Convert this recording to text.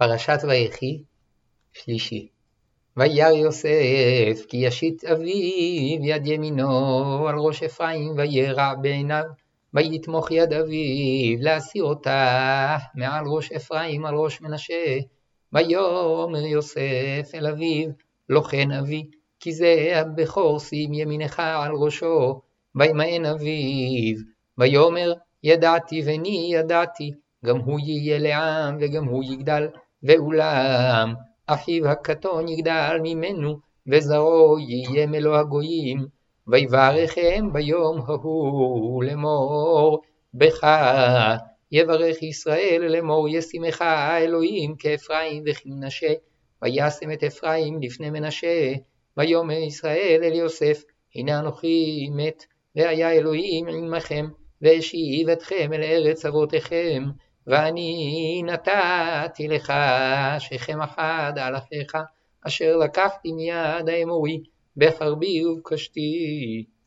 פרשת ויחי, שלישי. וירא יוסף כי ישית אביו יד ימינו על ראש אפרים וירע בעיניו. ויתמוך יד אביו להסיר אותה מעל ראש אפרים על ראש מנשה. ויאמר יוסף אל אביו לא כן אבי כי זה הבכור שים ימינך על ראשו. וימאן אביו ויאמר ידעתי בני ידעתי גם הוא יהיה לעם וגם הוא יגדל ואולם אחיו הקטון יגדל ממנו וזרעו יהיה מלוא הגויים ויברכם ביום ההוא לאמור בך יברך ישראל לאמור ישימך אלוהים כאפרים וכמנשה וישם את אפרים לפני מנשה ויאמר ישראל אל יוסף הנה אנוכי מת והיה אלוהים עמכם והשיב אתכם אל ארץ אבותיכם ואני נתתי לך שכם אחד על אחיך, אשר לקחתי מיד האמורי, בחרבי ובקשתי.